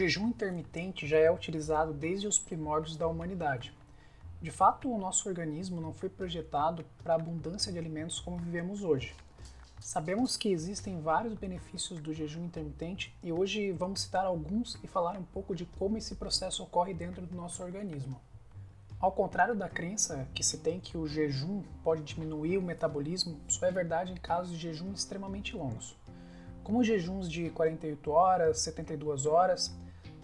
Jejum intermitente já é utilizado desde os primórdios da humanidade. De fato, o nosso organismo não foi projetado para a abundância de alimentos como vivemos hoje. Sabemos que existem vários benefícios do jejum intermitente e hoje vamos citar alguns e falar um pouco de como esse processo ocorre dentro do nosso organismo. Ao contrário da crença que se tem que o jejum pode diminuir o metabolismo, isso é verdade em casos de jejum extremamente longos. Como jejuns de 48 horas, 72 horas,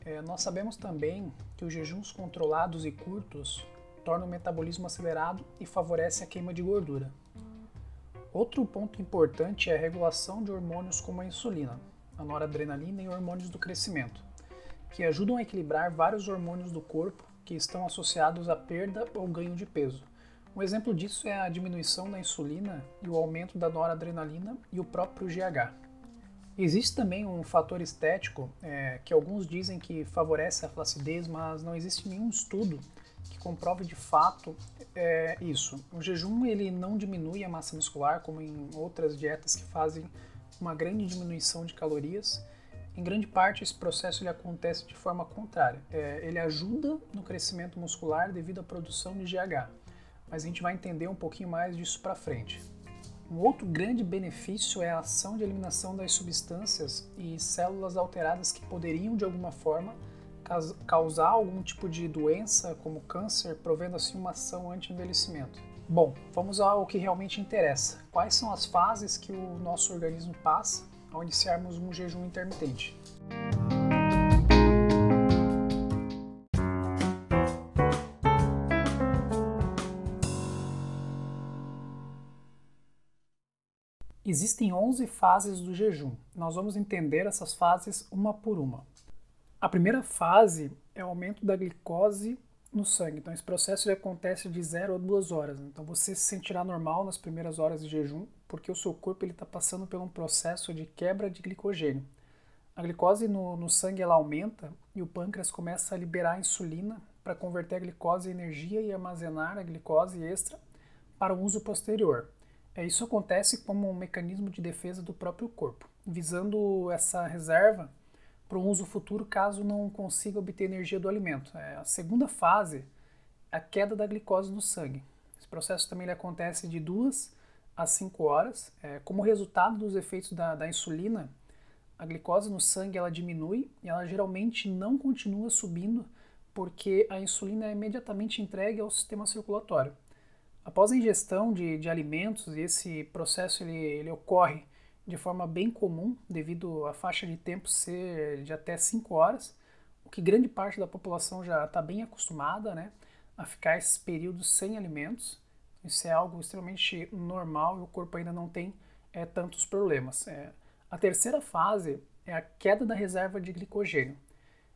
é, nós sabemos também que os jejuns controlados e curtos tornam o metabolismo acelerado e favorecem a queima de gordura. Outro ponto importante é a regulação de hormônios como a insulina, a noradrenalina e hormônios do crescimento, que ajudam a equilibrar vários hormônios do corpo que estão associados à perda ou ganho de peso. Um exemplo disso é a diminuição da insulina e o aumento da noradrenalina e o próprio GH. Existe também um fator estético é, que alguns dizem que favorece a flacidez, mas não existe nenhum estudo que comprove de fato é, isso. O jejum ele não diminui a massa muscular como em outras dietas que fazem uma grande diminuição de calorias em grande parte, esse processo ele acontece de forma contrária. É, ele ajuda no crescimento muscular devido à produção de GH, mas a gente vai entender um pouquinho mais disso para frente. Um outro grande benefício é a ação de eliminação das substâncias e células alteradas que poderiam, de alguma forma, causar algum tipo de doença, como câncer, provendo assim uma ação anti-envelhecimento. Bom, vamos ao que realmente interessa. Quais são as fases que o nosso organismo passa ao iniciarmos um jejum intermitente. Existem 11 fases do jejum. Nós vamos entender essas fases uma por uma. A primeira fase é o aumento da glicose no sangue. Então, esse processo acontece de 0 a 2 horas. Então, você se sentirá normal nas primeiras horas de jejum, porque o seu corpo está passando por um processo de quebra de glicogênio. A glicose no, no sangue ela aumenta e o pâncreas começa a liberar insulina para converter a glicose em energia e armazenar a glicose extra para o uso posterior. É, isso acontece como um mecanismo de defesa do próprio corpo, visando essa reserva para um uso futuro caso não consiga obter energia do alimento. É, a segunda fase é a queda da glicose no sangue. Esse processo também acontece de 2 a 5 horas. É, como resultado dos efeitos da, da, insulina, a glicose no sangue ela diminui e ela geralmente não continua subindo porque a insulina é imediatamente entregue ao sistema circulatório. Após a ingestão de, de alimentos, esse processo ele, ele ocorre de forma bem comum, devido à faixa de tempo ser de até 5 horas, o que grande parte da população já está bem acostumada né, a ficar esses períodos sem alimentos. Isso é algo extremamente normal e o corpo ainda não tem é, tantos problemas. É, a terceira fase é a queda da reserva de glicogênio.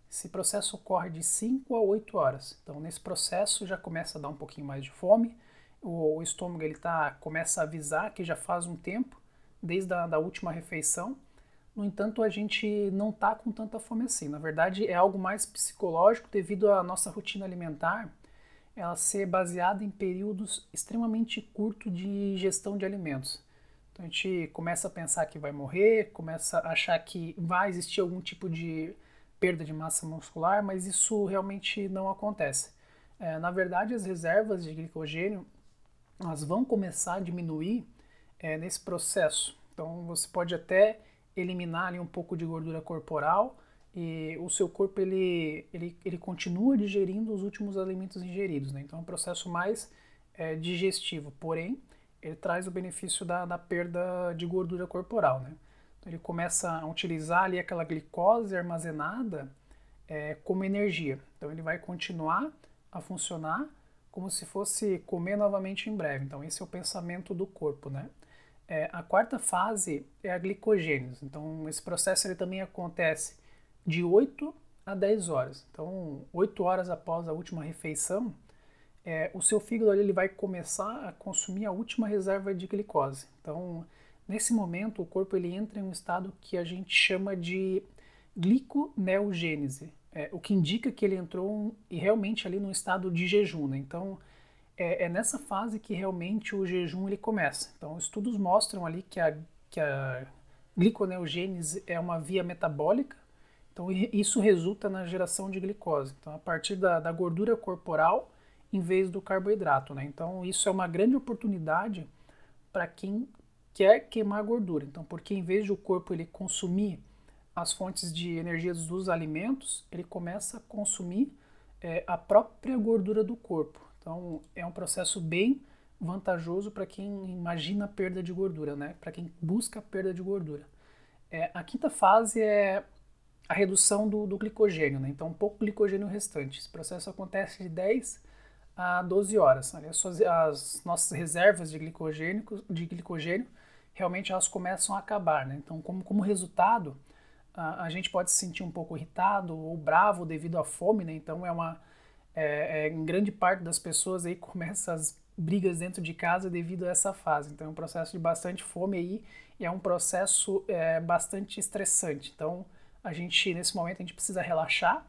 Esse processo ocorre de 5 a 8 horas. Então, nesse processo já começa a dar um pouquinho mais de fome, o, o estômago ele tá, começa a avisar que já faz um tempo desde a da última refeição. No entanto, a gente não está com tanta fome assim. Na verdade, é algo mais psicológico devido à nossa rotina alimentar ela ser baseada em períodos extremamente curtos de gestão de alimentos. Então a gente começa a pensar que vai morrer, começa a achar que vai existir algum tipo de perda de massa muscular, mas isso realmente não acontece. É, na verdade, as reservas de glicogênio elas vão começar a diminuir é, nesse processo. Então você pode até eliminar ali um pouco de gordura corporal e o seu corpo ele, ele, ele continua digerindo os últimos alimentos ingeridos. Né? Então é um processo mais é, digestivo, porém ele traz o benefício da, da perda de gordura corporal. Né? Então, ele começa a utilizar ali aquela glicose armazenada é, como energia. Então ele vai continuar a funcionar como se fosse comer novamente em breve. Então esse é o pensamento do corpo, né? É, a quarta fase é a glicogênese. Então, esse processo ele também acontece de 8 a 10 horas. Então, 8 horas após a última refeição, é, o seu fígado ele vai começar a consumir a última reserva de glicose. Então, nesse momento, o corpo ele entra em um estado que a gente chama de gliconeogênese, é, o que indica que ele entrou e realmente ali num estado de jejum. Né? Então, é, é, nessa fase que realmente o jejum ele começa. Então, estudos mostram ali que a, que a gliconeogênese é uma via metabólica Então isso resulta na geração de glicose. Então a partir da, da gordura corporal em vez do carboidrato, né? Então isso é uma grande oportunidade para quem quer queimar gordura. Então porque em vez de o corpo ele consumir as fontes de energia dos alimentos, ele começa a consumir é, a própria gordura do corpo. Então é um processo bem vantajoso para quem imagina a perda de gordura, né? Para quem busca a perda de gordura. É, a quinta fase é a redução do, do glicogênio, né? Então, pouco glicogênio restante. Esse processo acontece de 10 a 12 horas. As, as nossas reservas de glicogênio, de glicogênio realmente elas começam a acabar, né? Então, como, como resultado, a, gente pode se sentir um pouco irritado ou bravo devido à fome, né? Então, é uma é, é, em grande parte das pessoas aí começa as brigas dentro de casa devido a essa fase. Então é um processo de bastante fome aí e é um processo é, bastante estressante. Então a gente nesse momento a gente precisa relaxar,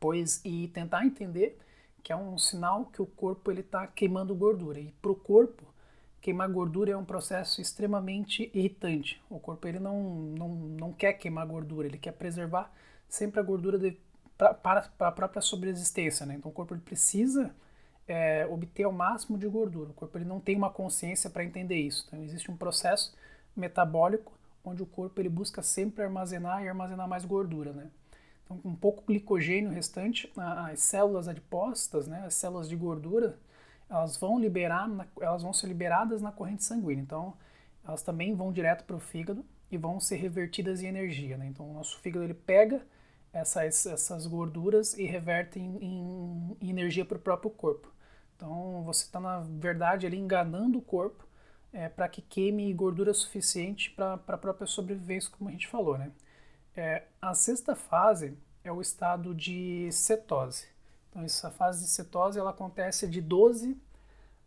pois e tentar entender que é um sinal que o corpo ele está queimando gordura e para o corpo queimar gordura é um processo extremamente irritante. O corpo ele não, não, não quer queimar gordura, ele quer preservar sempre a gordura de, pra, para, para a própria sobreexistência. Né? Então o corpo ele precisa é, obter o máximo de gordura. O corpo ele não tem uma consciência para entender isso. Então existe um processo metabólico onde o corpo ele busca sempre armazenar e armazenar mais gordura, né? Então, com um pouco glicogênio restante, as células adipócitas, né, as células de gordura, elas vão liberar, elas vão ser liberadas na corrente sanguínea. Então, elas também vão direto para o fígado e vão ser revertidas em energia. Né? Então, o nosso fígado ele pega essas, essas gorduras e reverte em, em, em energia para o próprio corpo. Então você está, na verdade, ali enganando o corpo é, para que queime gordura suficiente para a própria sobrevivência, como a gente falou. Né? É, a sexta fase é o estado de cetose. Então essa fase de cetose ela acontece de 12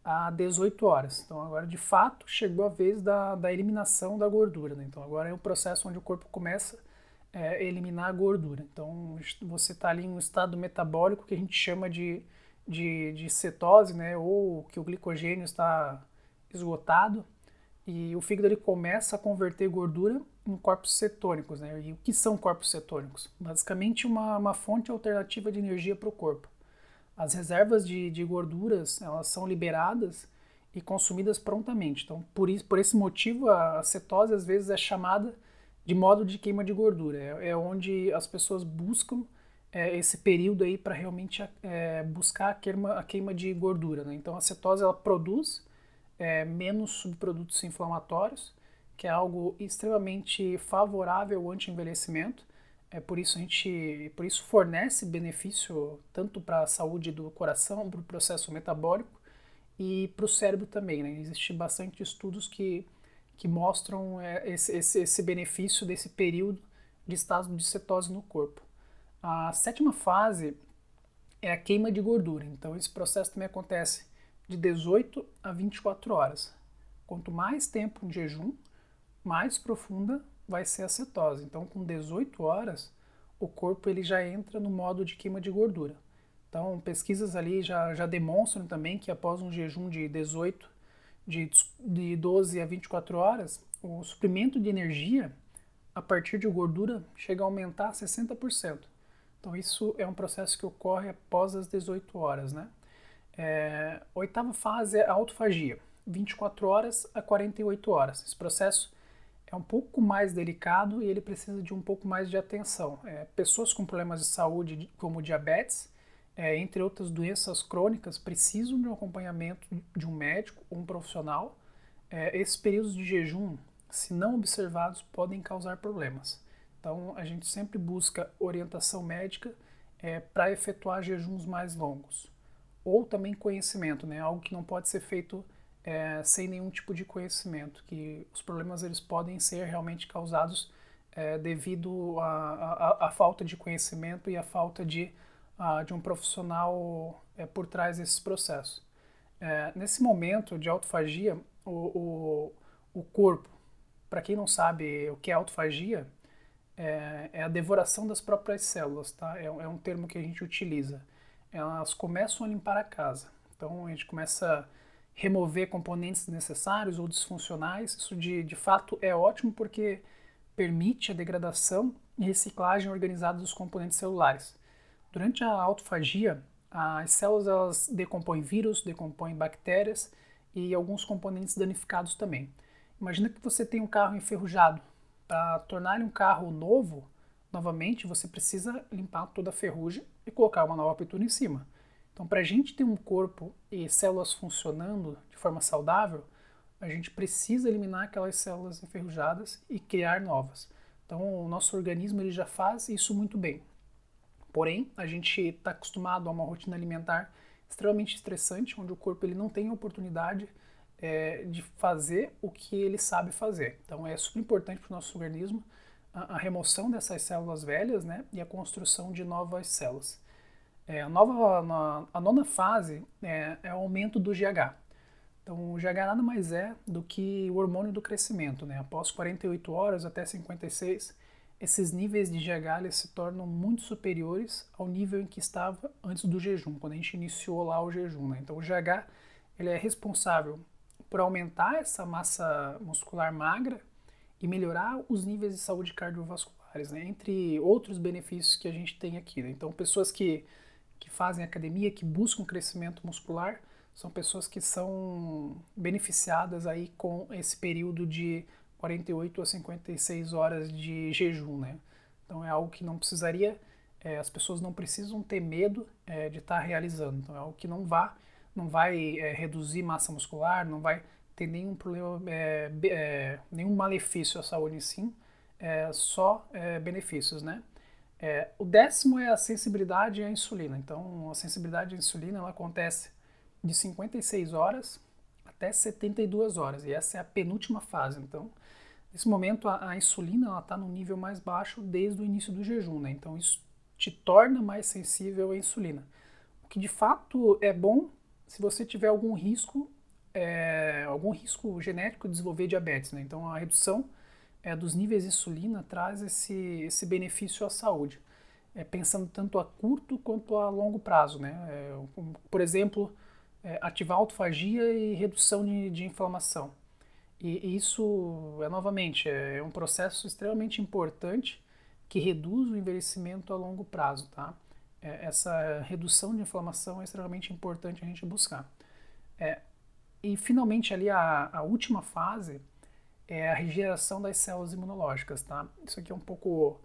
a 18 horas. Então agora de fato chegou a vez da, da eliminação da gordura. Né? Então agora é o processo onde o corpo começa é, a eliminar a gordura. Então você está ali em um estado metabólico que a gente chama de de, de cetose, né, ou que o glicogênio está esgotado, e o fígado ele começa a converter gordura em corpos cetônicos. Né? E o que são corpos cetônicos? Basicamente uma, uma fonte alternativa de energia para o corpo. As reservas de, de gorduras elas são liberadas e consumidas prontamente. Então, por, isso, por esse motivo, a cetose às vezes é chamada de modo de queima de gordura. É, é onde as pessoas buscam é, esse período aí para realmente é, buscar a queima, a queima de gordura. Né? Então a cetose ela produz é, menos subprodutos inflamatórios, que é algo extremamente favorável ao anti-envelhecimento. É por isso a gente, por isso fornece benefício tanto para a saúde do coração, para o processo metabólico e para o cérebro também. Né? Existem bastante estudos que, que mostram é, esse, esse, esse benefício desse período de estado de cetose no corpo. A sétima fase é a queima de gordura. Então, esse processo também acontece de 18 a 24 horas. Quanto mais tempo em jejum, mais profunda vai ser a cetose. Então, com 18 horas, o corpo ele já entra no modo de queima de gordura. Então, pesquisas ali já, já demonstram também que após um jejum de 18, de, de 12 a 24 horas, o suprimento de energia a partir de gordura chega a aumentar 60%. Então, isso é um processo que ocorre após as 18 horas. Né? É, oitava fase é a autofagia, 24 horas a 48 horas. Esse processo é um pouco mais delicado e ele precisa de um pouco mais de atenção. É, pessoas com problemas de saúde, como diabetes, é, entre outras doenças crônicas, precisam de um acompanhamento de um médico ou um profissional. É, esses períodos de jejum, se não observados, podem causar problemas. Então, a gente sempre busca orientação médica é, para efetuar jejuns mais longos. Ou também conhecimento, né? algo que não pode ser feito é, sem nenhum tipo de conhecimento, que os problemas eles podem ser realmente causados é, devido à falta de conhecimento e à falta de, a, de um profissional é, por trás desses processos. É, nesse momento de autofagia, o, o, o corpo, para quem não sabe o que é autofagia, é, é, a devoração das próprias células, tá? É, é, um termo que a gente utiliza. Elas começam a limpar a casa. Então a gente começa a remover componentes necessários ou disfuncionais. Isso de, de fato é ótimo porque permite a degradação e reciclagem organizada dos componentes celulares. Durante a autofagia, as células elas decompõem vírus, decompõem bactérias e alguns componentes danificados também. Imagina que você tem um carro enferrujado. Para tornar um carro novo, novamente, você precisa limpar toda a ferrugem e colocar uma nova pintura em cima. Então, para a gente ter um corpo e células funcionando de forma saudável, a gente precisa eliminar aquelas células enferrujadas e criar novas. Então, o nosso organismo ele já faz isso muito bem. Porém, a gente está acostumado a uma rotina alimentar extremamente estressante, onde o corpo ele não tem oportunidade é, de fazer o que ele sabe fazer. Então, é super importante para o nosso organismo a, a, remoção dessas células velhas né, e a construção de novas células. É, a, nova, a nona fase é, é o aumento do GH. Então, o GH nada mais é do que o hormônio do crescimento. Né? Após 48 horas até 56, esses níveis de GH se tornam muito superiores ao nível em que estava antes do jejum, quando a gente iniciou lá o jejum. Né? Então, o GH ele é responsável por aumentar essa massa muscular magra e melhorar os níveis de saúde cardiovasculares, né? entre outros benefícios que a gente tem aqui. Né? Então, pessoas que, que fazem academia, que buscam crescimento muscular, são pessoas que são beneficiadas aí com esse período de 48 a 56 horas de jejum, né? Então é algo que não precisaria, é, as pessoas não precisam ter medo é, de estar tá realizando. Então é algo que não vá, não vai é, reduzir massa muscular, não vai ter nenhum problema, é, é, nenhum malefício à saúde em si, é, só benefícios, né? O décimo é a sensibilidade à insulina. Então a sensibilidade à insulina ela acontece de 56 horas até 72 horas, e essa é a penúltima fase. Então, nesse momento, a, a insulina está no nível mais baixo desde o início do jejum, né? então isso te torna mais sensível à insulina. O que de fato é bom se você tiver algum risco, é, algum risco genético de desenvolver diabetes. Né? Então, a redução é, dos níveis de insulina traz esse, esse benefício à saúde, é, pensando tanto a curto quanto a longo prazo. Né? É, por exemplo, é, ativar autofagia e redução de, de inflamação. E, isso, é novamente, é, é um processo extremamente importante que reduz o envelhecimento a longo prazo, tá? É, essa redução de inflamação é extremamente importante a gente buscar. E finalmente ali a, a, última fase é a regeneração das células imunológicas, tá? Isso aqui é um pouco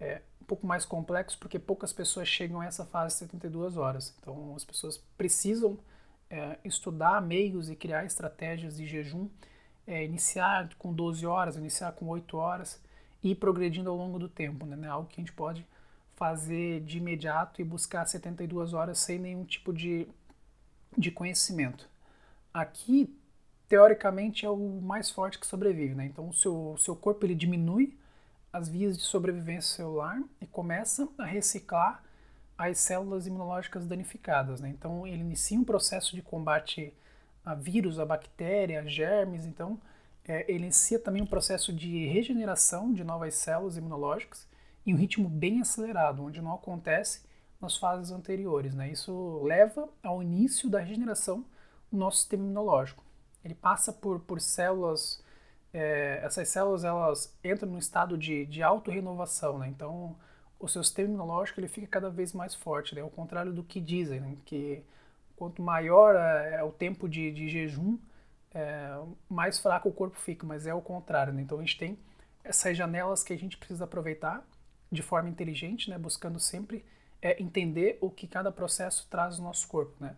é, um pouco mais complexo porque poucas pessoas chegam a essa fase de 72 horas. Então as pessoas precisam é, estudar meios e criar estratégias de jejum, é, iniciar com 12 horas, iniciar com 8 horas e ir progredindo ao longo do tempo, né? É algo que a gente pode fazer de imediato e buscar 72 horas sem nenhum tipo de, de conhecimento. Aqui, teoricamente, é o mais forte que sobrevive, né? Então, o seu, o seu corpo ele diminui as vias de sobrevivência celular e começa a reciclar as células imunológicas danificadas. Né? Então, ele inicia um processo de combate a vírus, a bactéria, a germes. Então, é, ele inicia também um processo de regeneração de novas células imunológicas em um ritmo bem acelerado, onde não acontece nas fases anteriores. Né? Isso leva ao início da regeneração do nosso sistema imunológico. Ele passa por, por células, é, essas células elas entram num estado de, de autorrenovação. Né? Então, o seu sistema imunológico ele fica cada vez mais forte, né? ao contrário do que dizem, né? que quanto maior é, é o tempo de, de jejum, é, mais fraco o corpo fica, mas é o contrário. Né? Então a gente tem essas janelas que a gente precisa aproveitar de forma inteligente, né? buscando sempre é, entender o que cada processo traz no nosso corpo. Né?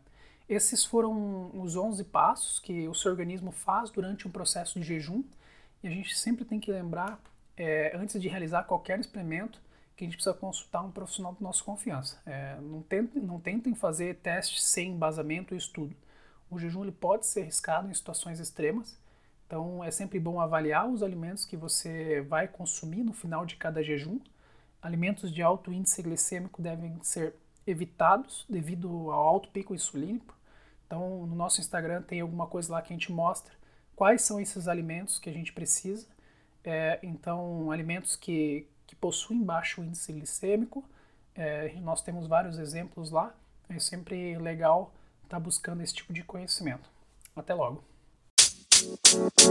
Esses foram os 11 passos que o seu organismo faz durante um processo de jejum, e a gente sempre tem que lembrar, é, antes de realizar qualquer experimento, que a gente precisa consultar um profissional de nossa confiança. É, não, tentem, não tentem fazer testes sem embasamento e estudo. O jejum ele pode ser arriscado em situações extremas, então é sempre bom avaliar os alimentos que você vai consumir no final de cada jejum. Alimentos de alto índice glicêmico devem ser evitados devido ao alto pico insulínico. Então, no nosso Instagram tem alguma coisa lá que a gente mostra quais são esses alimentos que a gente precisa. É, então, alimentos que, que possuem baixo índice glicêmico, é, nós temos vários exemplos lá. É sempre legal estar tá buscando esse tipo de conhecimento. Até logo! You.